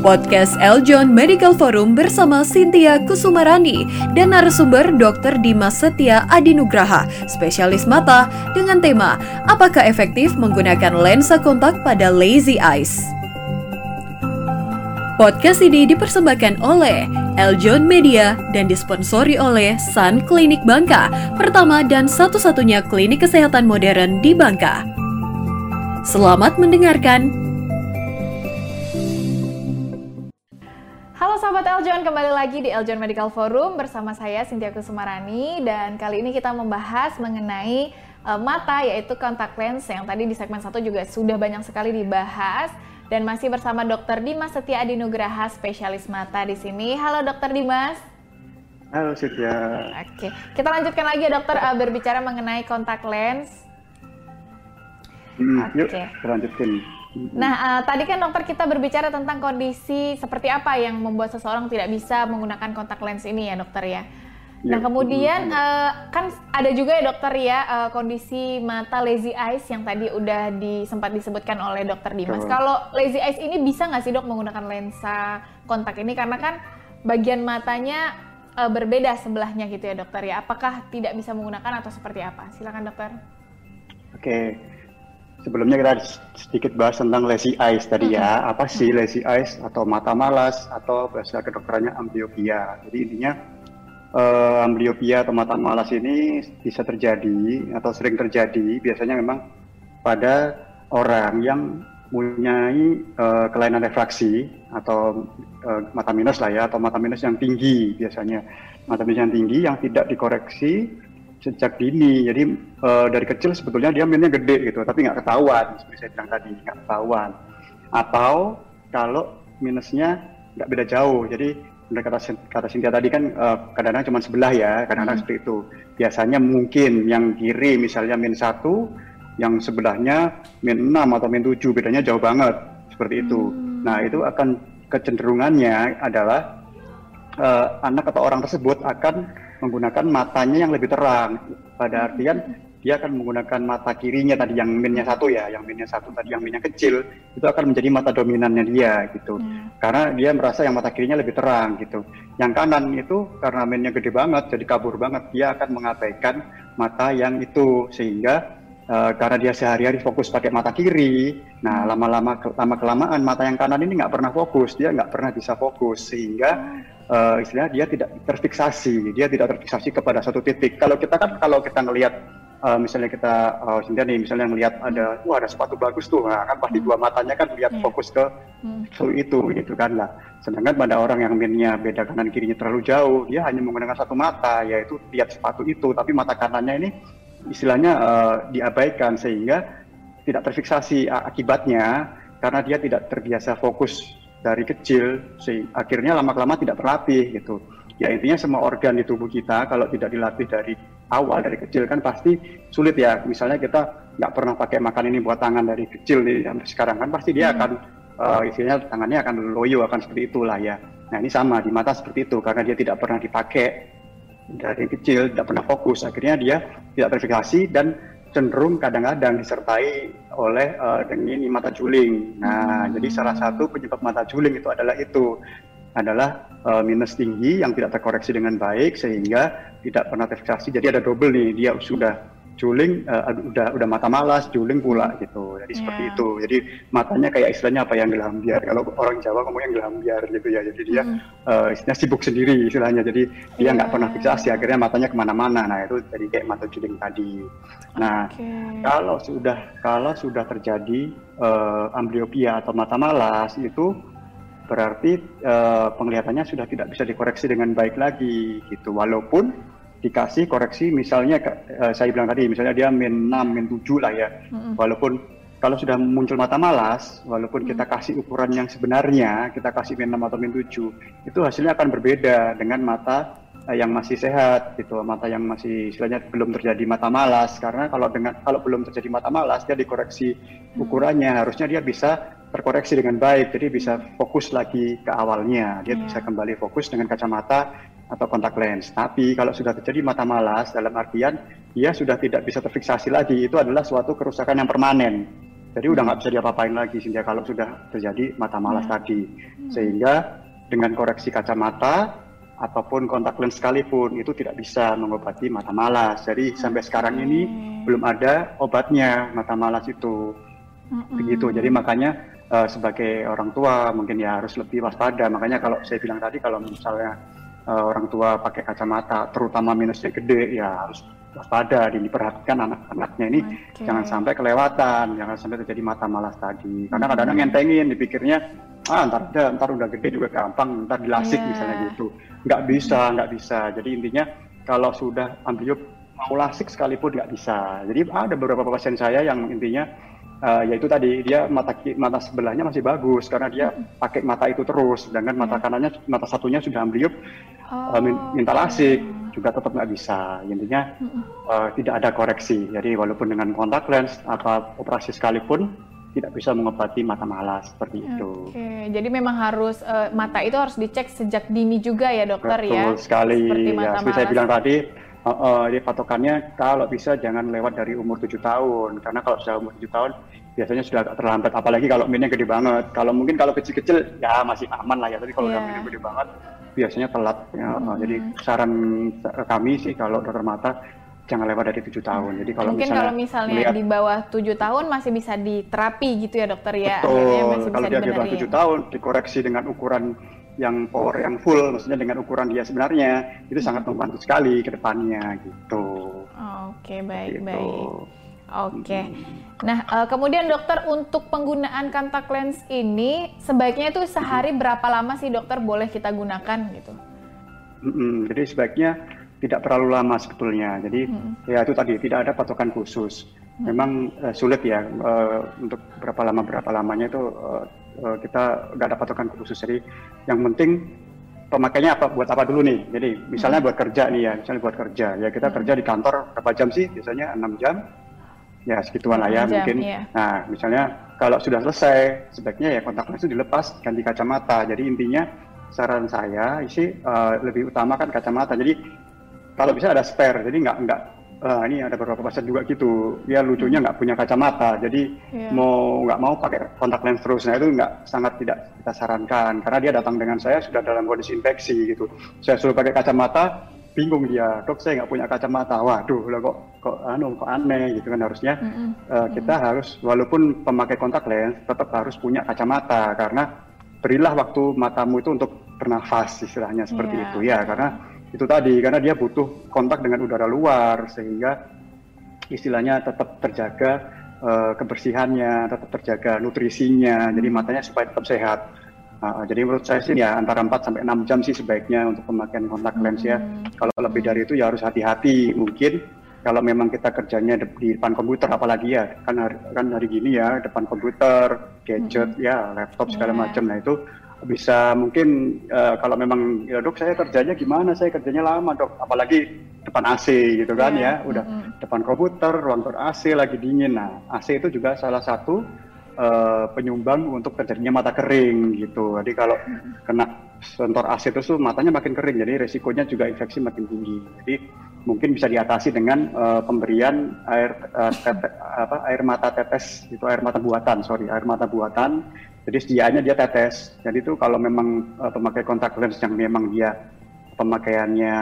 Podcast Eljon Medical Forum bersama Cynthia Kusumarani dan narasumber Dr. Dimas Setia Adinugraha, spesialis mata dengan tema Apakah efektif menggunakan lensa kontak pada lazy eyes? Podcast ini dipersembahkan oleh Eljon Media dan disponsori oleh Sun Klinik Bangka, pertama dan satu-satunya klinik kesehatan modern di Bangka. Selamat mendengarkan. Sahabat Eljon, kembali lagi di Eljon Medical Forum bersama saya Cynthia Kusumarani dan kali ini kita membahas mengenai uh, mata yaitu kontak lens yang tadi di segmen satu juga sudah banyak sekali dibahas dan masih bersama Dr. Dimas Setia Adinugraha spesialis mata di sini. Halo Dr. Dimas. Halo Cynthia. Oke, kita lanjutkan lagi ya dokter uh, berbicara mengenai kontak lens. Hmm, Oke. Yuk, kita lanjutkan. Nah, uh, tadi kan dokter kita berbicara tentang kondisi seperti apa yang membuat seseorang tidak bisa menggunakan kontak lens ini ya dokter ya. Nah, ya, kemudian uh, kan ada juga ya dokter ya uh, kondisi mata lazy eyes yang tadi udah di, sempat disebutkan oleh dokter Dimas. Kalau lazy eyes ini bisa nggak sih dok menggunakan lensa kontak ini karena kan bagian matanya uh, berbeda sebelahnya gitu ya dokter ya. Apakah tidak bisa menggunakan atau seperti apa? Silakan dokter. Oke, sebelumnya kita sedikit bahas tentang lazy eyes tadi ya. Apa sih lazy eyes atau mata malas atau bahasa kedokterannya amblyopia. Jadi intinya uh, amblyopia atau mata malas ini bisa terjadi atau sering terjadi biasanya memang pada orang yang mempunyai uh, kelainan refraksi atau uh, mata minus lah ya atau mata minus yang tinggi biasanya mata minus yang tinggi yang tidak dikoreksi sejak dini. Jadi uh, dari kecil sebetulnya dia minnya gede gitu, tapi nggak ketahuan seperti saya bilang tadi nggak ketahuan. Atau kalau minusnya nggak beda jauh. Jadi mereka kata kata Cynthia tadi kan uh, kadang-kadang cuma sebelah ya, kadang-kadang hmm. seperti itu. Biasanya mungkin yang kiri misalnya min satu, yang sebelahnya min 6 atau min 7, bedanya jauh banget seperti itu. Hmm. Nah itu akan kecenderungannya adalah uh, anak atau orang tersebut akan menggunakan matanya yang lebih terang. Pada artian dia akan menggunakan mata kirinya tadi yang minnya satu ya, yang minnya satu tadi yang minnya kecil itu akan menjadi mata dominannya dia gitu. Hmm. Karena dia merasa yang mata kirinya lebih terang gitu. Yang kanan itu karena minnya gede banget jadi kabur banget dia akan mengabaikan mata yang itu sehingga Uh, karena dia sehari-hari fokus pakai mata kiri, nah hmm. lama-lama lama kelamaan mata yang kanan ini nggak pernah fokus, dia nggak pernah bisa fokus sehingga uh, istilahnya dia tidak terfiksasi, dia tidak terfiksasi kepada satu titik. Kalau kita kan kalau kita ngelihat uh, misalnya kita uh, nih misalnya ngelihat ada wah ada sepatu bagus tuh, nah, kan pasti dua matanya kan lihat yeah. fokus ke hmm. itu gitu kan lah. Sedangkan pada orang yang minnya beda kanan kirinya terlalu jauh, dia hanya menggunakan satu mata yaitu lihat sepatu itu, tapi mata kanannya ini istilahnya uh, diabaikan sehingga tidak terfiksasi akibatnya karena dia tidak terbiasa fokus dari kecil, sehingga akhirnya lama-lama tidak terlatih gitu. Ya intinya semua organ di tubuh kita kalau tidak dilatih dari awal dari kecil kan pasti sulit ya. Misalnya kita nggak pernah pakai makan ini buat tangan dari kecil nih sampai sekarang kan pasti dia hmm. akan uh, istilahnya tangannya akan loyo akan seperti itulah ya. Nah ini sama di mata seperti itu karena dia tidak pernah dipakai dari kecil tidak pernah fokus akhirnya dia tidak terfikasi dan cenderung kadang-kadang disertai oleh uh, dengan ini mata juling. Nah, hmm. jadi salah satu penyebab mata juling itu adalah itu adalah uh, minus tinggi yang tidak terkoreksi dengan baik sehingga tidak pernah terfiksasi. Jadi ada double nih, dia sudah juling uh, udah udah mata malas juling pula gitu jadi yeah. seperti iya. itu jadi matanya kayak istilahnya apa yang gelambiar kalau orang Jawa ngomongnya gelambiar gitu ya jadi dia mm. uh, istilahnya sibuk sendiri istilahnya jadi dia nggak yeah. pernah fiksasi akhirnya matanya ke mana-mana nah itu jadi kayak mata juling tadi nah okay. kalau sudah kalau sudah terjadi uh, amblyopia atau mata malas itu berarti uh, penglihatannya sudah tidak bisa dikoreksi dengan baik lagi gitu walaupun dikasih koreksi misalnya uh, saya bilang tadi misalnya dia min 6 min 7 lah ya mm-hmm. walaupun kalau sudah muncul mata malas walaupun mm-hmm. kita kasih ukuran yang sebenarnya kita kasih min 6 atau min 7 itu hasilnya akan berbeda dengan mata uh, yang masih sehat gitu mata yang masih istilahnya belum terjadi mata malas karena kalau dengan kalau belum terjadi mata malas dia dikoreksi ukurannya mm-hmm. harusnya dia bisa terkoreksi dengan baik jadi bisa fokus lagi ke awalnya dia yeah. bisa kembali fokus dengan kacamata atau kontak lens. Tapi kalau sudah terjadi mata malas dalam artian dia sudah tidak bisa terfiksasi lagi, itu adalah suatu kerusakan yang permanen. Jadi udah nggak bisa diapa-apain lagi sehingga kalau sudah terjadi mata malas tadi. Sehingga dengan koreksi kacamata ataupun kontak lens sekalipun itu tidak bisa mengobati mata malas. Jadi sampai sekarang ini belum ada obatnya mata malas itu. Begitu. Jadi makanya uh, sebagai orang tua mungkin ya harus lebih waspada. Makanya kalau saya bilang tadi kalau misalnya uh, orang tua pakai kacamata terutama minusnya gede ya harus waspada dan diperhatikan anak-anaknya ini okay. jangan sampai kelewatan, jangan sampai terjadi mata malas tadi. Karena kadang-kadang hmm. ngentengin dipikirnya ah ntar ada, ntar udah gede juga gampang, ntar dilasik yeah. misalnya gitu. Nggak bisa, nggak bisa. Jadi intinya kalau sudah ambliop mau lasik sekalipun nggak bisa. Jadi ada beberapa pasien saya yang intinya uh, yaitu tadi dia mata mata sebelahnya masih bagus karena dia hmm. pakai mata itu terus, sedangkan mata iya. kanannya mata satunya sudah ambliop oh, uh, minta lasik juga tetap nggak bisa. Intinya uh, tidak ada koreksi. Jadi walaupun dengan kontak lens atau operasi sekalipun tidak bisa mengobati mata malas seperti itu. Oke, jadi memang harus uh, mata itu harus dicek sejak dini juga ya dokter Betul ya. Betul sekali. Seperti ya, mata seperti saya bilang tadi, uh, uh, jadi patokannya kalau bisa jangan lewat dari umur tujuh tahun karena kalau sudah umur tujuh tahun biasanya sudah agak terlambat apalagi kalau minnya gede banget kalau mungkin kalau kecil-kecil ya masih aman lah ya tapi kalau yeah. udah minnya gede banget biasanya telat ya. Hmm. Jadi saran kami sih kalau dokter mata jangan lewat dari tujuh tahun. Jadi kalau mungkin misalnya kalau misalnya melihat, di bawah tujuh tahun masih bisa diterapi gitu ya dokter ya. Betul. Masih kalau dia di bawah tujuh tahun dikoreksi dengan ukuran yang power yang full, maksudnya dengan ukuran dia sebenarnya itu sangat membantu sekali ke depannya gitu. Oke okay, baik gitu. baik. Oke. Okay. Nah, uh, kemudian dokter untuk penggunaan kontak lens ini sebaiknya itu sehari berapa lama sih dokter boleh kita gunakan gitu? Mm-hmm. Jadi sebaiknya tidak terlalu lama sebetulnya. Jadi mm-hmm. ya itu tadi tidak ada patokan khusus. Memang uh, sulit ya uh, untuk berapa lama berapa lamanya itu uh, uh, kita nggak ada patokan khusus. Jadi yang penting pemakainya apa buat apa dulu nih. Jadi misalnya mm-hmm. buat kerja nih ya, misalnya buat kerja ya kita mm-hmm. kerja di kantor berapa jam sih? Biasanya enam jam ya segituan lah ya jam, mungkin. Iya. Nah misalnya kalau sudah selesai sebaiknya ya kontak lens itu dilepas ganti kacamata. Jadi intinya saran saya isi uh, lebih utamakan kacamata. Jadi kalau bisa ada spare. Jadi nggak nggak uh, ini ada beberapa pasien juga gitu. Dia lucunya nggak punya kacamata. Jadi yeah. mau nggak mau pakai kontak lens terus. Nah itu nggak sangat tidak kita sarankan karena dia datang dengan saya sudah dalam kondisi infeksi gitu. Saya suruh pakai kacamata bingung dia dok saya nggak punya kacamata waduh lah kok kok anu kok aneh gitu kan harusnya mm -hmm. uh, kita mm -hmm. harus walaupun pemakai kontak lens tetap harus punya kacamata karena berilah waktu matamu itu untuk bernafas istilahnya seperti yeah. itu ya karena itu tadi karena dia butuh kontak dengan udara luar sehingga istilahnya tetap terjaga uh, kebersihannya tetap terjaga nutrisinya jadi matanya supaya tetap sehat Uh, jadi menurut saya sih ya antara 4 sampai 6 jam sih sebaiknya untuk pemakaian kontak lens ya. Hmm. Kalau lebih dari itu ya harus hati-hati mungkin kalau memang kita kerjanya di depan komputer apalagi ya kan hari, kan hari gini ya depan komputer, gadget hmm. ya, laptop segala yeah. macam. Nah itu bisa mungkin uh, kalau memang ya dok saya kerjanya gimana saya kerjanya lama dok apalagi depan AC gitu kan yeah. ya udah mm -hmm. depan komputer ruang AC lagi dingin nah AC itu juga salah satu uh, penyumbang untuk terjadinya mata kering gitu. Jadi kalau kena sentor AC itu tuh matanya makin kering, jadi resikonya juga infeksi makin tinggi. Jadi mungkin bisa diatasi dengan uh, pemberian air uh, tete, apa air mata tetes itu air mata buatan, sorry air mata buatan. Jadi sediaannya dia tetes. Jadi itu kalau memang uh, pemakai kontak lens yang memang dia pemakaiannya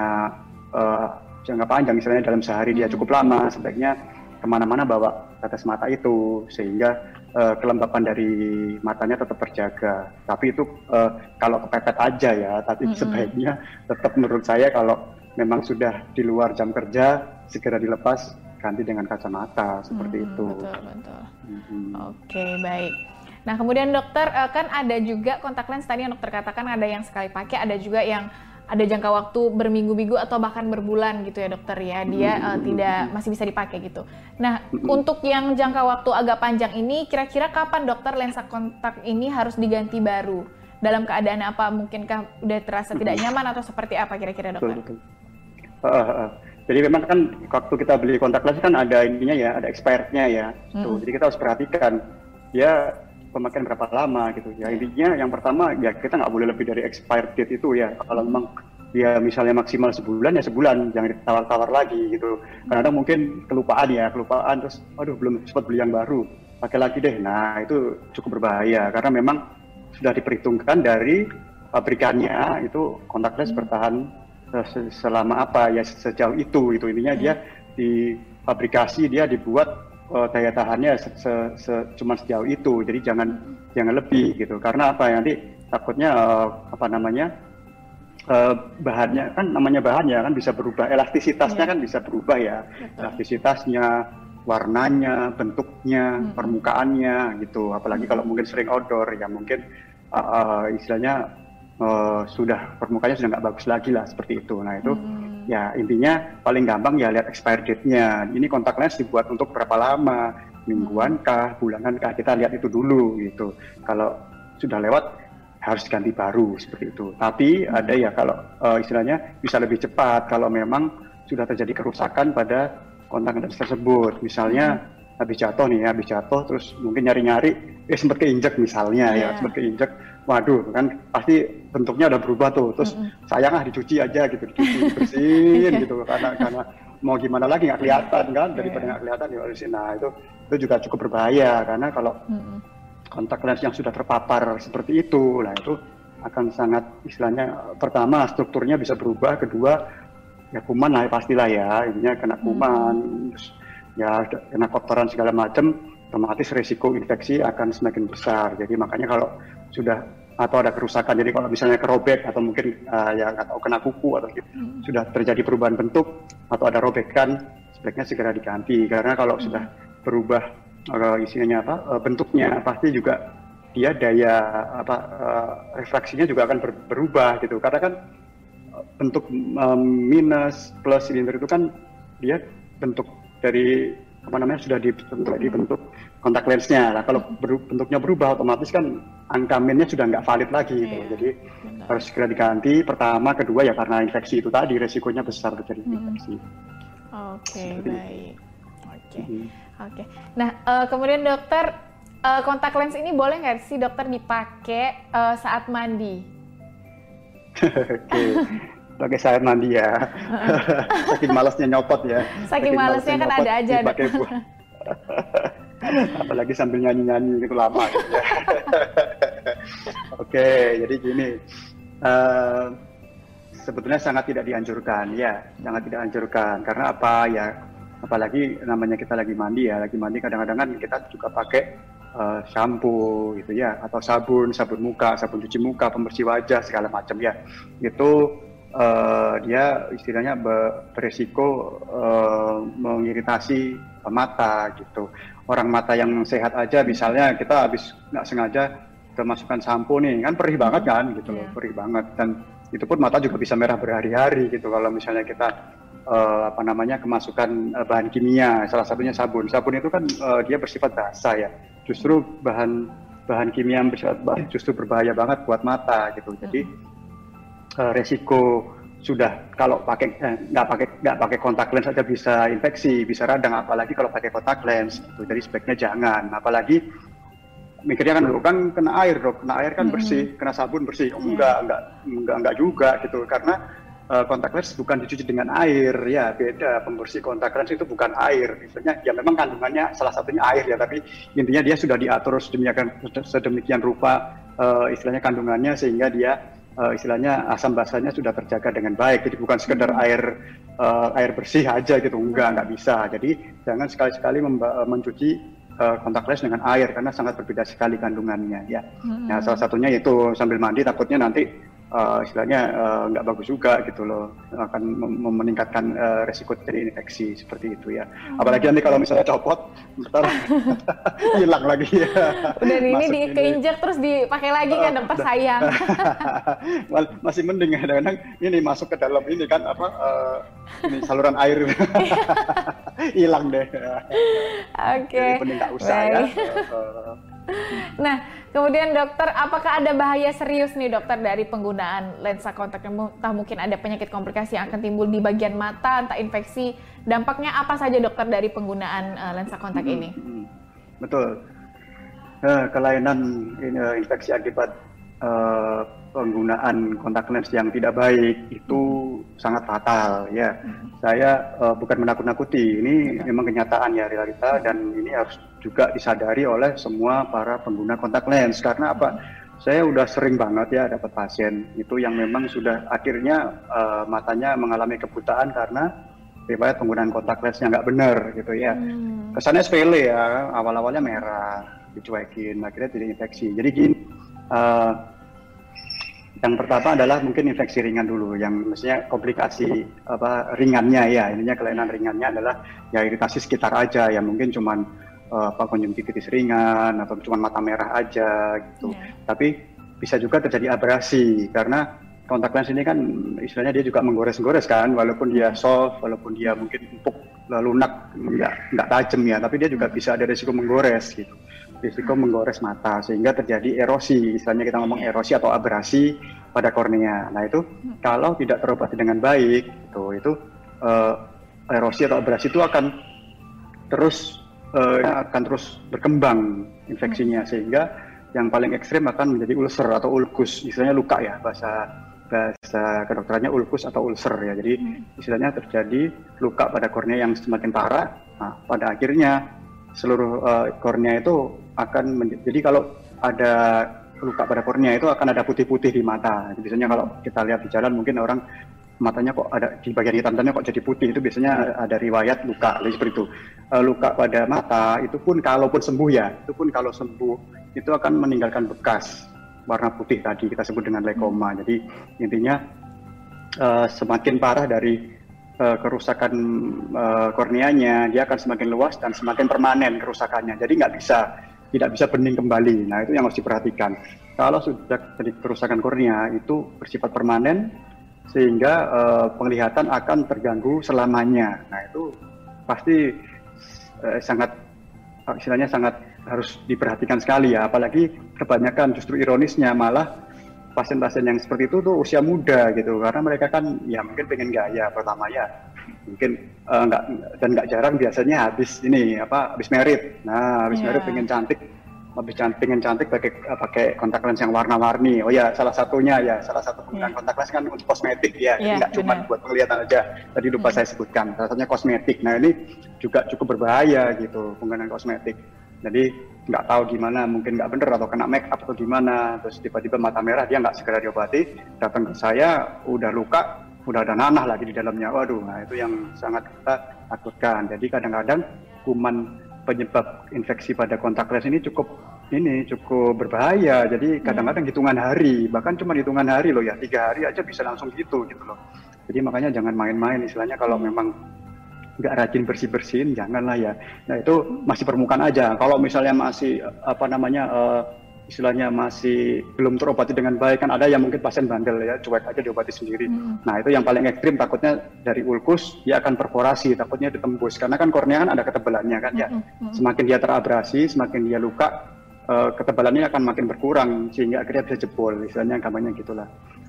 uh, jangka panjang, misalnya dalam sehari dia cukup lama, sebaiknya ke mana-mana bawa tetes mata itu sehingga uh, kelembapan dari matanya tetap terjaga. Tapi itu uh, kalau kepepet aja ya, tapi mm -hmm. sebaiknya tetap menurut saya kalau memang sudah di luar jam kerja segera dilepas ganti dengan kacamata seperti hmm, itu. Betul betul. Hmm. Oke baik. Nah kemudian dokter eh, kan ada juga kontak lens tadi yang dokter katakan ada yang sekali pakai, ada juga yang ada jangka waktu berminggu-minggu atau bahkan berbulan gitu ya dokter ya dia uh, tidak masih bisa dipakai gitu. Nah untuk yang jangka waktu agak panjang ini kira-kira kapan dokter lensa kontak ini harus diganti baru? Dalam keadaan apa? Mungkinkah udah terasa tidak nyaman atau seperti apa kira-kira dokter? Betul, betul. Uh, uh, Jadi memang kan waktu kita beli kontak lens kan ada ininya ya, ada expirednya ya. Tuh, Jadi kita harus perhatikan ya pemakaian berapa lama gitu ya. Intinya yang pertama ya kita nggak boleh lebih dari expired date itu ya. Kalau memang dia misalnya maksimal sebulan ya sebulan. Jangan ditawar-tawar lagi gitu. Karena ada mungkin kelupaan ya kelupaan. Terus aduh belum sempat beli yang baru. Pakai lagi deh. Nah itu cukup berbahaya. Karena memang sudah diperhitungkan dari pabrikannya itu kontak lens bertahan selama apa ya sejauh itu itu intinya dia di fabrikasi dia dibuat uh, daya tahannya se, se, se, cuma sejauh itu jadi jangan jangan lebih gitu karena apa nanti takutnya uh, apa namanya uh, bahannya kan namanya bahannya kan bisa berubah elastisitasnya yeah. kan bisa berubah ya Betul. elastisitasnya warnanya bentuknya hmm. permukaannya gitu apalagi kalau mungkin sering outdoor ya mungkin uh, istilahnya uh, sudah permukaannya sudah nggak bagus lagi lah seperti itu. Nah itu hmm. Ya intinya paling gampang ya lihat expired date-nya. Ini kontak lens dibuat untuk berapa lama, mingguan kah, bulanan kah? Kita lihat itu dulu gitu. Kalau sudah lewat harus ganti baru seperti itu. Tapi hmm. ada ya kalau uh, istilahnya bisa lebih cepat kalau memang sudah terjadi kerusakan pada kontak lens tersebut. Misalnya hmm. Habis jatuh nih, habis jatuh terus mungkin nyari-nyari, eh sempat keinjek misalnya yeah. ya, iya. sempat keinjek waduh kan pasti bentuknya udah berubah tuh terus mm -hmm. sayang ah dicuci aja gitu dicuci bersihin gitu karena karena mau gimana lagi nggak kelihatan kan daripada nggak kelihatan ya nah itu itu juga cukup berbahaya karena kalau mm -hmm. kontak lens yang sudah terpapar seperti itu lah itu akan sangat istilahnya pertama strukturnya bisa berubah kedua ya kuman lah pastilah ya intinya kena kuman mm -hmm. terus ya kena kotoran segala macam otomatis resiko infeksi akan semakin besar. Jadi makanya kalau sudah atau ada kerusakan, jadi kalau misalnya kerobek atau mungkin uh, ya atau kena kuku atau gitu, hmm. sudah terjadi perubahan bentuk atau ada robekan, sebaiknya segera diganti karena kalau hmm. sudah berubah uh, isinya apa uh, bentuknya pasti juga dia daya apa uh, refraksinya juga akan ber, berubah gitu. Karena kan bentuk um, minus plus silinder itu kan dia bentuk dari apa namanya sudah dibentuk, dibentuk kontak lensnya. Nah, kalau ber, bentuknya berubah otomatis kan angka minnya sudah nggak valid lagi gitu. Yeah. Jadi Benar. harus segera diganti. Pertama, kedua ya karena infeksi itu tadi resikonya besar terjadi hmm. infeksi. Oke, okay, baik. Oke. Okay. Hmm. Oke. Okay. Nah, uh, kemudian dokter uh, kontak lens ini boleh nggak sih dokter dipakai uh, saat mandi? Oke. Pakai sayur mandi ya. Saking malasnya nyopot ya. Saking, Saking malasnya kan ada aja. Apalagi sambil nyanyi-nyanyi gitu lama gitu ya. Oke, jadi gini. Uh, sebetulnya sangat tidak dianjurkan ya, sangat tidak dianjurkan karena apa ya? Apalagi namanya kita lagi mandi ya, lagi mandi kadang-kadang kan kita juga pakai uh, shampoo gitu ya, atau sabun, sabun muka, sabun cuci muka, pembersih wajah segala macam ya. Itu uh, dia istilahnya beresiko uh, mengiritasi mata gitu. Orang mata yang sehat aja misalnya kita habis nggak sengaja kemasukan sampo nih kan perih banget kan gitu loh, yeah. perih banget. Dan itu pun mata juga bisa merah berhari-hari gitu kalau misalnya kita uh, apa namanya kemasukan uh, bahan kimia salah satunya sabun. Sabun itu kan uh, dia bersifat basah ya. Justru bahan bahan kimia yang bersifat basah justru berbahaya banget buat mata gitu. Jadi hmm uh, resiko sudah kalau pakai eh, nggak pakai nggak pakai kontak lens saja bisa infeksi bisa radang apalagi kalau pakai kontak lens gitu. jadi sebaiknya jangan. Apalagi mikirnya kan kan kena air dok. Kena air kan bersih hmm. kena sabun bersih. Oh, enggak enggak enggak enggak juga gitu. Karena uh, kontak lens bukan dicuci dengan air. Ya beda. Pembersih kontak lens itu bukan air. Misalnya ya memang kandungannya salah satunya air ya. Tapi intinya dia sudah diatur sedemikian sedemikian rupa uh, istilahnya kandungannya sehingga dia uh, istilahnya asam basahnya sudah terjaga dengan baik. Jadi bukan sekedar hmm. air uh, air bersih aja gitu, enggak enggak bisa. Jadi jangan sekali-sekali eh, mencuci uh, kontak lens dengan air karena sangat berbeda sekali kandungannya ya. Hmm. Nah, salah satunya itu sambil mandi takutnya nanti uh, istilahnya uh, nggak bagus juga gitu loh. Akan meningkatkan uh, resiko terjadi infeksi seperti itu ya. Hmm. apalagi nanti kalau misalnya copot ntar hilang lagi ya. Udah ini di keinjek terus dipakai lagi kan dokter? Sayang. Masih mending kadang-kadang ini masuk ke dalam ini kan apa uh, ini saluran air. Hilang deh. Oke. Okay. mending nggak usah ya. Baik. ya uh, Nah, kemudian dokter, apakah ada bahaya serius nih dokter dari penggunaan lensa kontak? Entah mungkin ada penyakit komplikasi yang akan timbul di bagian mata, entah infeksi. Dampaknya apa saja dokter dari penggunaan uh, lensa kontak hmm, ini? Hmm, betul. Uh, kelainan uh, infeksi akibat uh, penggunaan kontak lens yang tidak baik itu sangat fatal ya. Saya uh, bukan menakut-nakuti, ini memang kenyataan ya realita dan ini harus juga disadari oleh semua para pengguna kontak lens karena apa? Saya udah sering banget ya dapat pasien itu yang memang sudah akhirnya uh, matanya mengalami kebutaan karena riwayat penggunaan kontak lensnya nggak benar gitu ya. Hmm. Kesannya sepele ya, awal-awalnya merah, dicuekin, akhirnya tidak infeksi. Jadi gini, uh, yang pertama adalah mungkin infeksi ringan dulu, yang mestinya komplikasi apa ringannya ya, ininya kelainan ringannya adalah ya iritasi sekitar aja, ya mungkin cuman uh, apa konjungtivitis ringan atau cuma mata merah aja gitu. Yeah. Tapi bisa juga terjadi abrasi karena kontak lens ini kan istilahnya dia juga menggores-gores kan, walaupun dia soft, walaupun dia mungkin empuk, lunak, nggak nggak tajam ya, tapi dia juga bisa ada risiko menggores gitu risiko menggores mata sehingga terjadi erosi, istilahnya kita ngomong erosi atau abrasi pada kornea. Nah itu kalau tidak terobati dengan baik, itu itu uh, erosi atau abrasi itu akan terus uh, akan terus berkembang infeksinya sehingga yang paling ekstrim akan menjadi ulcer atau ulkus, istilahnya luka ya bahasa bahasa kedokterannya ulkus atau ulcer ya. Jadi istilahnya terjadi luka pada kornea yang semakin parah. Nah, pada akhirnya seluruh uh, kornea itu akan jadi kalau ada luka pada kornea itu akan ada putih-putih di mata. Biasanya kalau kita lihat di jalan mungkin orang matanya kok ada di bagian hitam-hitamnya kok jadi putih itu biasanya ada riwayat luka seperti itu. Uh, luka pada mata itu pun kalaupun sembuh ya, itu pun kalau sembuh itu akan meninggalkan bekas warna putih tadi kita sebut dengan lekoma. Jadi intinya uh, semakin parah dari uh, kerusakan korneanya, dia akan semakin luas dan semakin permanen kerusakannya. Jadi nggak bisa tidak bisa bening kembali. Nah itu yang harus diperhatikan. Kalau sudah terjadi kerusakan kornea itu bersifat permanen sehingga uh, penglihatan akan terganggu selamanya. Nah itu pasti uh, sangat istilahnya sangat harus diperhatikan sekali ya. Apalagi kebanyakan justru ironisnya malah pasien-pasien yang seperti itu tuh usia muda gitu karena mereka kan ya mungkin pengen gaya pertama ya mungkin uh, nggak dan nggak jarang biasanya habis ini apa habis merit. Nah habis yeah. merit pengen cantik habis cantik pengen cantik pakai uh, pakai kontak lens yang warna-warni. Oh ya salah satunya ya salah satu penggunaan yeah. kontak lens kan untuk kosmetik ya. Yeah, nggak cuma buat penglihatan aja. Tadi lupa yeah. saya sebutkan salah satunya kosmetik. Nah ini juga cukup berbahaya gitu penggunaan kosmetik. Jadi nggak tahu gimana, mungkin nggak bener atau kena make up atau gimana, terus tiba-tiba mata merah dia nggak segera diobati, datang ke saya udah luka, udah ada nanah lagi di dalamnya, waduh, nah itu yang sangat kita takutkan. Jadi kadang-kadang kuman penyebab infeksi pada kontak lens ini cukup ini cukup berbahaya. Jadi kadang-kadang hitungan hari, bahkan cuma hitungan hari loh ya, tiga hari aja bisa langsung gitu gitu loh. Jadi makanya jangan main-main istilahnya kalau memang nggak rajin bersih bersihin janganlah ya nah itu masih permukaan aja kalau misalnya masih apa namanya uh, istilahnya masih belum terobati dengan baik kan ada yang mungkin pasien bandel ya cuek aja diobati sendiri hmm. nah itu yang paling ekstrim takutnya dari ulkus dia akan perforasi takutnya ditembus karena kan kornea kan ada ketebalannya kan ya hmm. hmm. semakin dia terabrasi semakin dia luka uh, ketebalannya akan makin berkurang sehingga akhirnya bisa jebol istilahnya gampangnya gitulah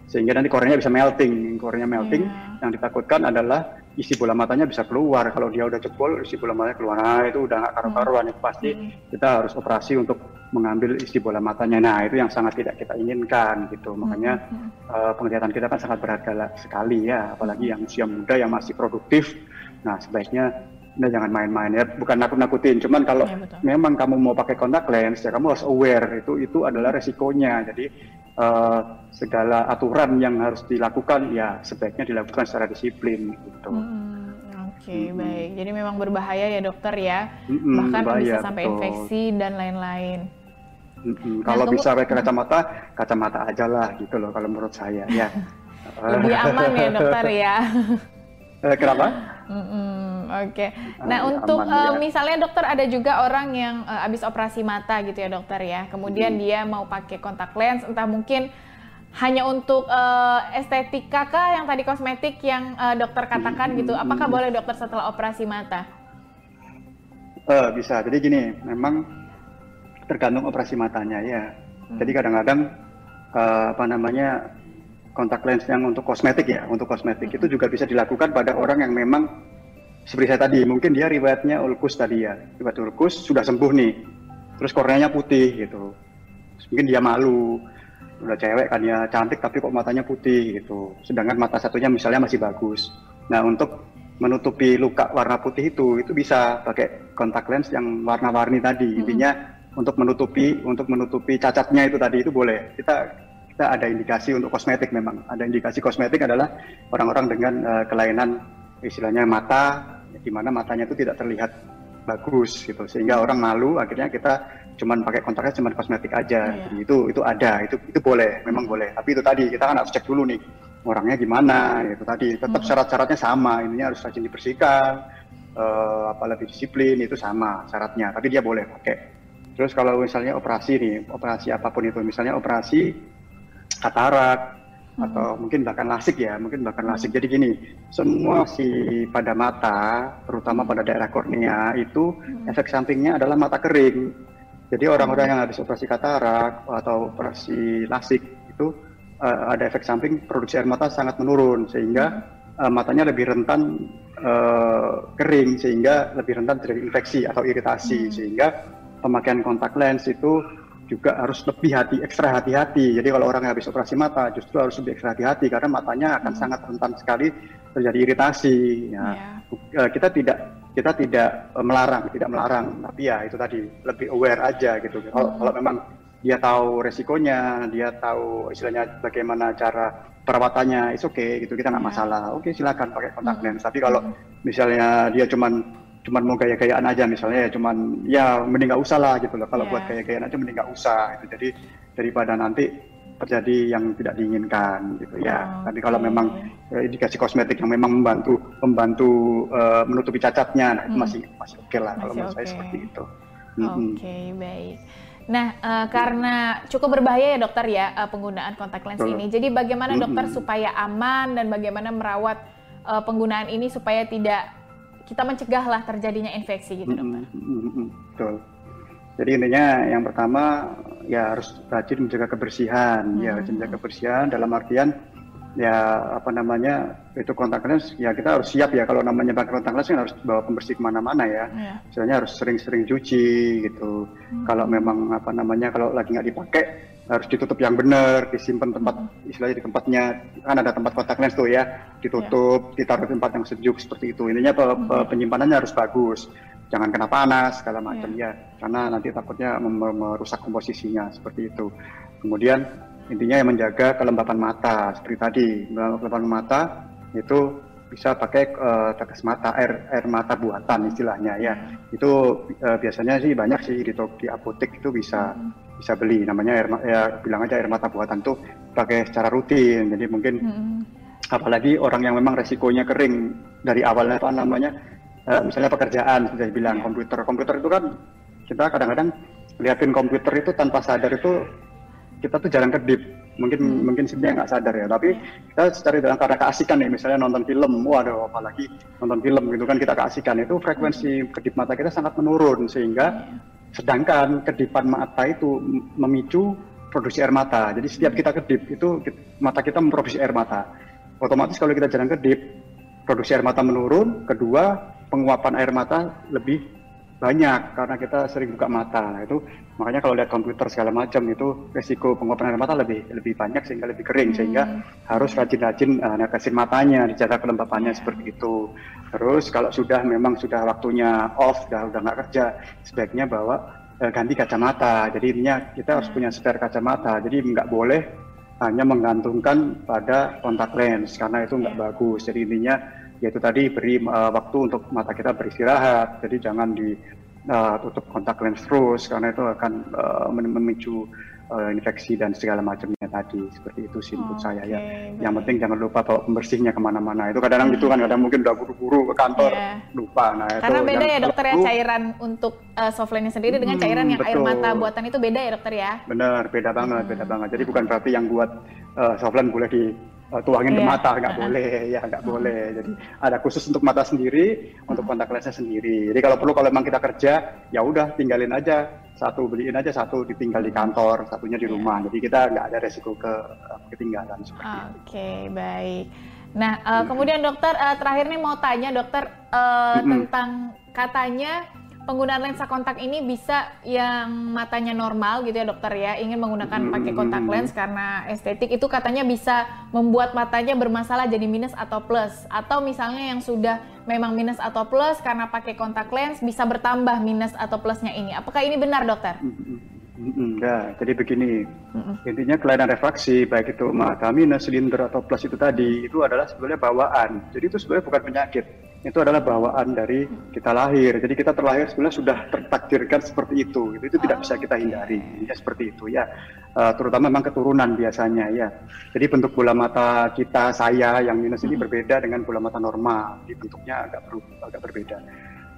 sehingga nanti korneanya bisa melting kornea melting yeah. yang ditakutkan adalah isi bola matanya bisa keluar kalau dia udah jebol isi bola matanya keluar nah itu udah nggak karu-karuan itu pasti hmm. kita harus operasi untuk mengambil isi bola matanya nah itu yang sangat tidak kita inginkan gitu makanya hmm. uh, penglihatan kita kan sangat berharga sekali ya apalagi yang usia muda yang masih produktif nah sebaiknya nah jangan main-main ya bukan nakut-nakutin cuman kalau ya, memang kamu mau pakai kontak lens ya kamu harus aware itu itu adalah resikonya jadi uh, segala aturan yang harus dilakukan ya sebaiknya dilakukan secara disiplin gitu. Hmm, Oke okay, hmm. baik jadi memang berbahaya ya dokter ya hmm, bahkan bahaya, bisa sampai betul. infeksi dan lain-lain. Hmm, nah, kalau bisa pakai kacamata kacamata aja lah gitu loh kalau menurut saya ya. Lebih aman ya dokter ya. Eh, kenapa? Mm-mm, Oke. Okay. Nah uh, untuk aman, uh, ya. misalnya dokter ada juga orang yang uh, habis operasi mata gitu ya dokter ya. Kemudian hmm. dia mau pakai kontak lens, entah mungkin hanya untuk uh, estetika kah yang tadi kosmetik yang uh, dokter katakan gitu. Apakah boleh dokter setelah operasi mata? Uh, bisa. Jadi gini, memang tergantung operasi matanya ya. Hmm. Jadi kadang-kadang uh, apa namanya kontak lens yang untuk kosmetik ya, untuk kosmetik hmm. itu juga bisa dilakukan pada orang yang memang seperti saya tadi, mungkin dia riwayatnya ulkus tadi ya, riwayat ulkus sudah sembuh nih, terus korneanya putih gitu, terus mungkin dia malu, udah cewek kan ya cantik tapi kok matanya putih gitu. Sedangkan mata satunya misalnya masih bagus. Nah untuk menutupi luka warna putih itu itu bisa pakai kontak lens yang warna-warni tadi. Mm -hmm. Untuk menutupi untuk menutupi cacatnya itu tadi itu boleh. Kita kita ada indikasi untuk kosmetik memang. Ada indikasi kosmetik adalah orang-orang dengan uh, kelainan istilahnya mata di mana matanya itu tidak terlihat bagus gitu sehingga orang malu akhirnya kita cuman pakai kontraknya cuman kosmetik aja yeah. Jadi itu itu ada itu itu boleh memang boleh tapi itu tadi kita kan harus cek dulu nih orangnya gimana itu tadi tetap hmm. syarat-syaratnya sama ini harus rajin dibersihkan uh, apalagi disiplin itu sama syaratnya tapi dia boleh pakai terus kalau misalnya operasi nih operasi apa pun itu misalnya operasi katarak hmm. atau mungkin bahkan lasik ya, mungkin bahkan lasik. Jadi gini, semua si pada mata, terutama pada daerah kornea itu hmm. efek sampingnya adalah mata kering. Jadi orang-orang yang habis operasi katarak atau operasi lasik itu uh, ada efek samping produksi air mata sangat menurun sehingga uh, matanya lebih rentan uh, kering sehingga lebih rentan terjadi infeksi atau iritasi hmm. sehingga pemakaian kontak lens itu juga harus lebih hati ekstra hati-hati. Jadi kalau orang habis operasi mata justru harus lebih ekstra hati-hati karena matanya akan hmm. sangat rentan sekali terjadi iritasi. Ya. Yeah. Kita tidak kita tidak eh, melarang, tidak melarang, tapi ya itu tadi lebih aware aja gitu. Kalau hmm. kalau memang dia tahu resikonya, dia tahu istilahnya bagaimana cara perawatannya, itu oke okay, gitu kita nggak yeah. masalah. Oke okay, silakan pakai kontak hmm. lens. Tapi kalau hmm. misalnya dia cuman cuman mau gaya-gayaan aja misalnya ya cuman ya mending nggak usah lah gitu loh kalau yeah. buat gaya-gayaan aja mending nggak usah gitu jadi daripada nanti terjadi yang tidak diinginkan gitu ya. Oh, Tapi kalau memang uh, indikasi kosmetik yang memang membantu membantu uh, menutupi cacatnya, nah itu hmm. masih masih oke okay lah masih kalau menurut okay. saya seperti itu. Oke okay, baik. Nah uh, karena cukup berbahaya ya dokter ya uh, penggunaan kontak lens ini. Jadi bagaimana dokter hmm. supaya aman dan bagaimana merawat uh, penggunaan ini supaya tidak kita mencegahlah terjadinya infeksi gitu dokter. Betul. Jadi intinya yang pertama ya harus rajin menjaga kebersihan, hmm. ya rajin menjaga kebersihan dalam artian ya apa namanya itu kontak lens ya kita harus siap ya kalau namanya pakai kontak lens kan harus bawa pembersih ke mana-mana ya, yeah. misalnya harus sering-sering cuci gitu. Hmm. Kalau memang apa namanya kalau lagi nggak dipakai harus ditutup yang benar, disimpan tempat hmm. istilahnya di tempatnya kan ada tempat kontak lens tuh ya, ditutup, yeah. ditaruh tempat yang sejuk seperti itu. Intinya pe, pe, hmm. penyimpanannya harus bagus, jangan kena panas segala macam yeah. ya, karena nanti takutnya merusak komposisinya seperti itu. Kemudian intinya yang menjaga kelembapan mata seperti tadi, kelembapan mata itu bisa pakai uh, tetes mata air air mata buatan istilahnya ya hmm. itu uh, biasanya sih banyak sih di di apotek itu bisa hmm. Bisa beli. Namanya air ya bilang aja air mata buatan tuh pakai secara rutin. Jadi mungkin hmm. apalagi orang yang memang resikonya kering dari awalnya apa namanya uh, misalnya pekerjaan sudah bilang yeah. komputer. Komputer itu kan kita kadang-kadang liatin komputer itu tanpa sadar itu kita tuh jarang kedip. Mungkin hmm. mungkin sebenarnya nggak sadar ya. Tapi kita secara dalam karena keasikan nih. Misalnya nonton film waduh apalagi nonton film gitu kan kita keasikan. Itu frekuensi kedip mata kita sangat menurun sehingga iya. Sedangkan kedipan mata itu memicu produksi air mata jadi setiap kita kedip itu mata kita memproduksi air mata otomatis kalau kita jarang kedip produksi air mata menurun kedua penguapan air mata lebih banyak karena kita sering buka mata. Nah, itu makanya kalau lihat komputer segala macam itu resiko penguapan air mata lebih lebih banyak sehingga lebih kering hmm. sehingga harus rajin-rajin uh, netesin matanya, dijaga kelembapannya seperti itu. Terus kalau sudah memang sudah waktunya off, sudah udah nggak kerja, sebaiknya bawa uh, ganti kacamata. Jadi intinya kita harus hmm. punya spare kacamata. Jadi nggak boleh hanya menggantungkan pada kontak lens karena itu nggak iya. bagus. Jadi intinya yaitu tadi beri uh, waktu untuk mata kita beristirahat. Jadi jangan di uh, tutup kontak lens terus karena itu akan uh, memicu uh, infeksi dan segala macamnya tadi. Seperti itu sih menurut okay, saya ya. Yang penting jangan lupa bawa pembersihnya ke mana-mana. Itu kadang-kadang hmm. gitu kan, kadang mungkin udah buru-buru ke kantor yeah. lupa. Nah, karena itu beda ya dokter ya cairan untuk uh, soft lens sendiri dengan hmm, cairan yang betul. air mata buatan itu beda ya dokter ya. Benar, beda banget, hmm. beda banget. Jadi bukan berarti yang buat uh, soft lens boleh di uh, tuangin yeah. ke iya. mata nggak boleh ya nggak boleh jadi ada khusus untuk mata sendiri untuk kontak lensnya sendiri jadi kalau perlu kalau memang kita kerja ya udah tinggalin aja satu beliin aja satu ditinggal di kantor satunya di iya. rumah jadi kita nggak ada resiko ke uh, ketinggalan seperti okay, itu. Oke baik. Nah uh, kemudian dokter uh, terakhir nih mau tanya dokter uh, mm -hmm. tentang katanya penggunaan lensa kontak ini bisa yang matanya normal gitu ya dokter ya ingin menggunakan pakai kontak lens karena estetik itu katanya bisa membuat matanya bermasalah jadi minus atau plus. Atau misalnya yang sudah memang minus atau plus karena pakai kontak lens bisa bertambah minus atau plusnya ini. Apakah ini benar dokter? Enggak, jadi begini, intinya kelainan refraksi baik itu mata minus, silinder atau plus itu tadi itu adalah sebenarnya bawaan. Jadi itu sebenarnya bukan penyakit, itu adalah bawaan dari kita lahir. Jadi kita terlahir sebenarnya sudah tertakdirkan seperti itu. Itu, itu tidak bisa kita hindari. Ya seperti itu ya. Uh, terutama memang keturunan biasanya ya. Jadi bentuk bola mata kita saya yang minus ini berbeda dengan bola mata normal. Di bentuknya agak ber, agak berbeda.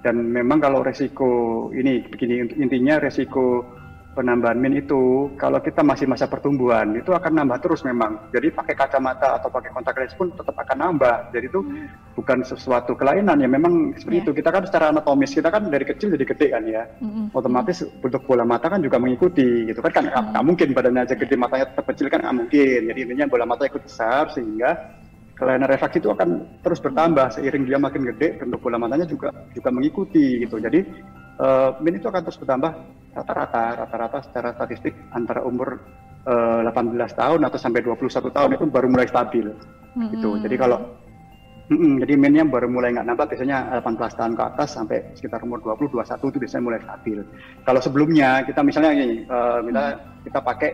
Dan memang kalau resiko ini begini intinya resiko penambahan min itu kalau kita masih masa pertumbuhan itu akan nambah terus memang. Jadi pakai kacamata atau pakai kontak lens pun tetap akan nambah. Jadi itu hmm. bukan sesuatu kelainan ya memang seperti yeah. itu. Kita kan secara anatomis kita kan dari kecil jadi gede kan ya. Hmm. Otomatis bentuk bola mata kan juga mengikuti gitu kan kan hmm. mungkin badannya aja gede matanya tetap kecil kan nggak mungkin. Jadi intinya bola mata ikut besar sehingga kelainan refraksi itu akan terus bertambah seiring dia makin gede bentuk bola matanya juga juga mengikuti gitu. Jadi uh, min itu akan terus bertambah rata-rata rata-rata secara statistik antara umur uh, eh, 18 tahun atau sampai 21 tahun itu baru mulai stabil mm-hmm. gitu. Jadi kalau mm jadi minnya baru mulai nggak nambah biasanya 18 tahun ke atas sampai sekitar umur 20 21 itu biasanya mulai stabil. Kalau sebelumnya kita misalnya ini uh, misalnya mm kita pakai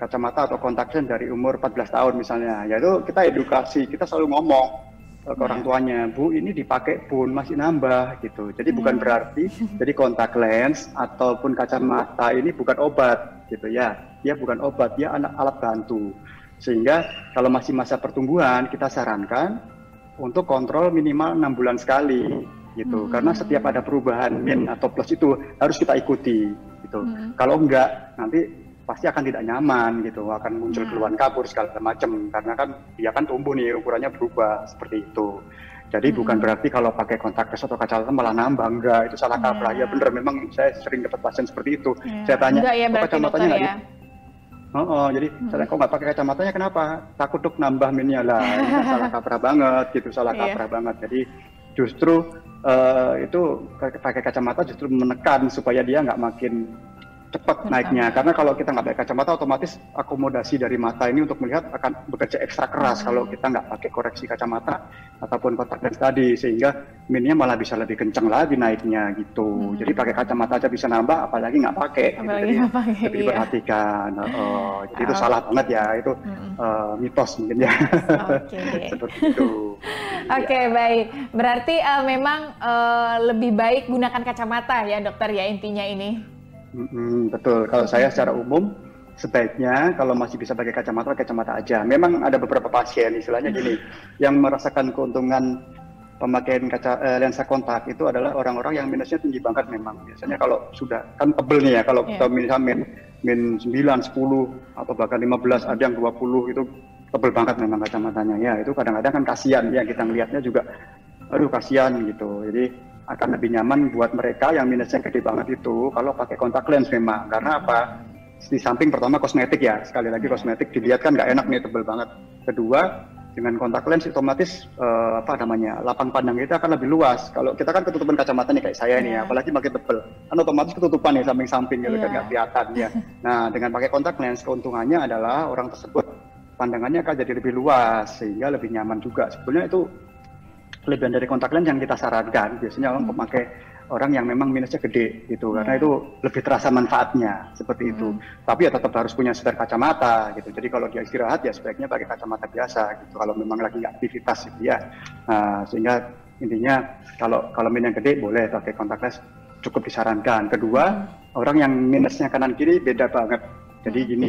kacamata atau kontak lens dari umur 14 tahun misalnya, yaitu kita edukasi, kita selalu ngomong ke orang tuanya, Bu ini dipakai pun masih nambah gitu. Jadi bukan hmm. berarti jadi kontak lens ataupun kacamata ini bukan obat gitu ya. Dia bukan obat, dia anak alat bantu. Sehingga kalau masih masa pertumbuhan kita sarankan untuk kontrol minimal enam bulan sekali gitu. Hmm. Karena setiap ada perubahan min atau plus itu harus kita ikuti gitu. Hmm. Kalau enggak nanti pasti akan tidak nyaman gitu, akan muncul hmm. keluhan kabur segala macam karena kan dia kan tumbuh nih ukurannya berubah seperti itu. Jadi hmm. bukan berarti kalau pakai kontak lens atau kacamata malah nambah enggak itu salah kaprah ya, ya bener memang saya sering dapat pasien seperti itu. Ya. Saya tanya enggak ya, kok kacamatanya nggak ya? Oh, oh, jadi hmm. saya kok nggak pakai kacamatanya kenapa? Takut dok nambah minnya lah. Kan salah kaprah banget gitu, salah iya. kaprah banget. Jadi justru uh, itu pakai kacamata justru menekan supaya dia nggak makin cepat naiknya karena kalau kita nggak pakai kacamata otomatis akomodasi dari mata ini untuk melihat akan bekerja ekstra keras hmm. kalau kita nggak pakai koreksi kacamata ataupun kontak lens tadi sehingga minnya malah bisa lebih kencang lagi naiknya gitu hmm. jadi pakai kacamata aja bisa nambah apalagi nggak pakai gitu. apalagi gitu. pakai lebih iya. perhatikan oh, jadi oh. itu salah banget ya itu hmm. uh, mitos mungkin ya okay. seperti itu Oke okay, ya. baik, berarti uh, memang uh, lebih baik gunakan kacamata ya dokter ya intinya ini. Hmm, betul. Kalau saya secara umum sebaiknya kalau masih bisa pakai kacamata, kacamata aja. Memang ada beberapa pasien, istilahnya gini, yang merasakan keuntungan pemakaian kaca eh, lensa kontak itu adalah orang-orang yang minusnya tinggi banget memang. Biasanya kalau sudah kan tebel nih ya, kalau yeah. kita misalnya min min 9, 10 atau bahkan 15, ada yang 20 itu tebel banget memang kacamatanya. Ya, itu kadang-kadang kan kasihan ya kita melihatnya juga aduh kasihan gitu. Jadi akan lebih nyaman buat mereka yang minusnya gede banget itu kalau pakai kontak lens memang karena apa di samping pertama kosmetik ya sekali lagi kosmetik dilihat kan nggak enak nih tebel banget kedua dengan kontak lens otomatis uh, apa namanya lapang pandang kita akan lebih luas kalau kita kan ketutupan kacamata nih kayak saya yeah. nih ya, apalagi makin tebel kan otomatis ketutupan nih samping-samping gitu yeah. kan iya. nggak kelihatan ya nah dengan pakai kontak lens keuntungannya adalah orang tersebut pandangannya akan jadi lebih luas sehingga lebih nyaman juga sebetulnya itu kelebihan dari kontak lens yang kita sarankan. Biasanya orang hmm. pemakai orang yang memang minusnya gede gitu hmm. karena itu lebih terasa manfaatnya seperti itu. Hmm. tapi ya tetap harus punya setir kacamata gitu. Jadi kalau dia istirahat ya sebaiknya pakai kacamata biasa gitu. Kalau memang lagi aktivitas gitu ya. Nah, sehingga intinya kalau kalau minusnya gede boleh pakai kontak lens. Cukup disarankan. Kedua hmm. orang yang minusnya kanan kiri beda banget. Jadi gini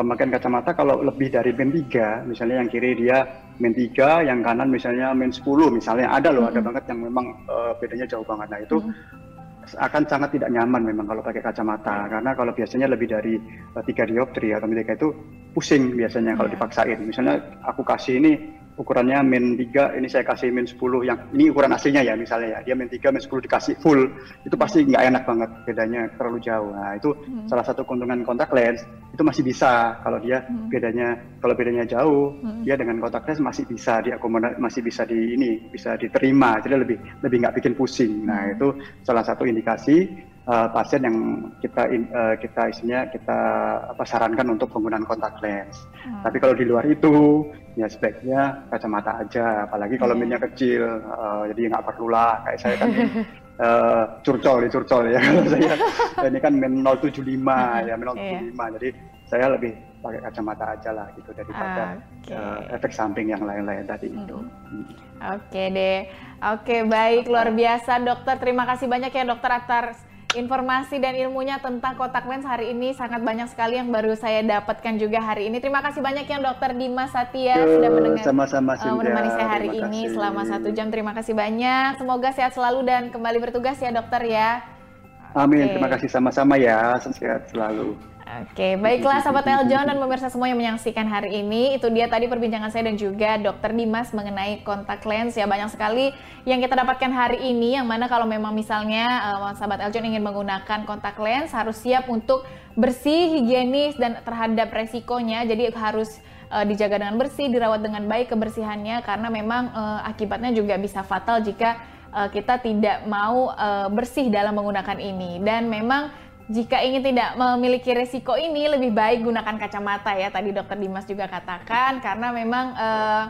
pemakaian kacamata kalau lebih dari min 3, misalnya yang kiri dia min 3, yang kanan misalnya min 10, misalnya ada loh, mm -hmm. ada banget yang memang uh, bedanya jauh banget. Nah itu mm -hmm. akan sangat tidak nyaman memang kalau pakai kacamata, karena kalau biasanya lebih dari uh, 3 dioptri atau mereka itu pusing biasanya kalau yeah. dipaksain. Misalnya aku kasih ini ukurannya min 3 ini saya kasih min 10 yang ini ukuran aslinya ya misalnya ya dia min 3 min 10 dikasih full itu pasti nggak enak banget bedanya terlalu jauh nah itu hmm. salah satu keuntungan kontak lens itu masih bisa kalau dia hmm. bedanya kalau bedanya jauh hmm. dia dengan kontak lens masih bisa diakomodasi masih bisa di ini bisa diterima jadi lebih lebih nggak bikin pusing nah hmm. itu salah satu indikasi uh, pasien yang kita uh, kita isinya kita apa sarankan untuk penggunaan kontak lens. Hmm. Tapi kalau di luar itu ya sebaiknya kacamata aja, apalagi kalau minnya kecil, uh, jadi nggak perlu lah kayak saya kan uh, curcol ya curcol ya kalau saya ini kan min 075 ya min 075 yeah. jadi saya lebih pakai kacamata aja lah gitu daripada okay. uh, efek samping yang lain-lain tadi hmm. itu. Hmm. Oke okay deh, oke okay, baik luar biasa dokter terima kasih banyak ya dokter atas informasi dan ilmunya tentang kotak lens hari ini sangat banyak sekali yang baru saya dapatkan juga hari ini. Terima kasih banyak yang Dokter Dimas Satya Yo, sudah mendengar sama-sama uh, menemani saya hari ini selama satu jam. Terima kasih banyak. Semoga sehat selalu dan kembali bertugas ya dokter ya. Amin. Okay. Terima kasih sama-sama ya. Sehat selalu. Oke, baiklah sahabat Eljon dan pemirsa semua yang menyaksikan hari ini, itu dia tadi perbincangan saya dan juga Dokter Dimas mengenai kontak lens ya. Banyak sekali yang kita dapatkan hari ini yang mana kalau memang misalnya uh, sahabat Eljon ingin menggunakan kontak lens harus siap untuk bersih, higienis dan terhadap resikonya. Jadi harus uh, dijaga dengan bersih, dirawat dengan baik kebersihannya karena memang uh, akibatnya juga bisa fatal jika kita tidak mau bersih dalam menggunakan ini. Dan memang jika ingin tidak memiliki resiko ini lebih baik gunakan kacamata ya. Tadi dokter Dimas juga katakan karena memang uh,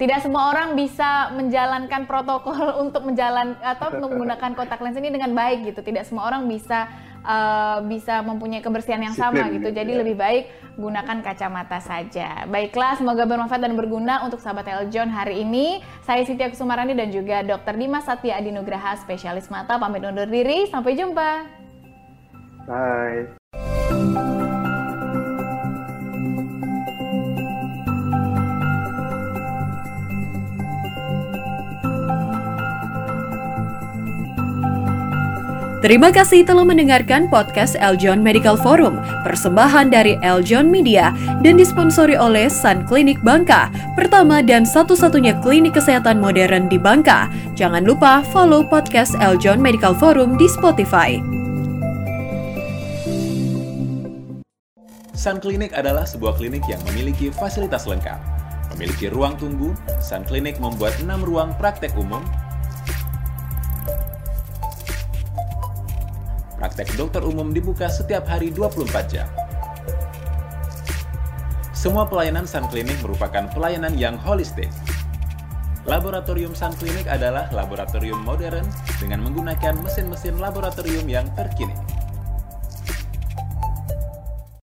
tidak semua orang bisa menjalankan protokol untuk menjalan atau menggunakan kontak lens ini dengan baik gitu. Tidak semua orang bisa uh, bisa mempunyai kebersihan yang sama gitu. jadi ya. lebih baik gunakan kacamata saja. Baiklah semoga bermanfaat dan berguna untuk sahabat Eljon hari ini. Saya Siti Kusumarani dan juga dokter Dimas Satya Adinugraha spesialis mata pamit undur diri. Sampai jumpa Bye. Terima kasih telah mendengarkan podcast Eljon Medical Forum, persembahan dari Eljon Media dan disponsori oleh Sun Clinic Bangka, pertama dan satu-satunya klinik kesehatan modern di Bangka. Jangan lupa follow podcast Eljon Medical Forum di Spotify. Sun Clinic adalah sebuah klinik yang memiliki fasilitas lengkap. Memiliki ruang tunggu, Sun Clinic membuat 6 ruang praktek umum, Praktek dokter umum dibuka setiap hari 24 jam. Semua pelayanan Sun Clinic merupakan pelayanan yang holistik. Laboratorium Sun Clinic adalah laboratorium modern dengan menggunakan mesin-mesin laboratorium yang terkini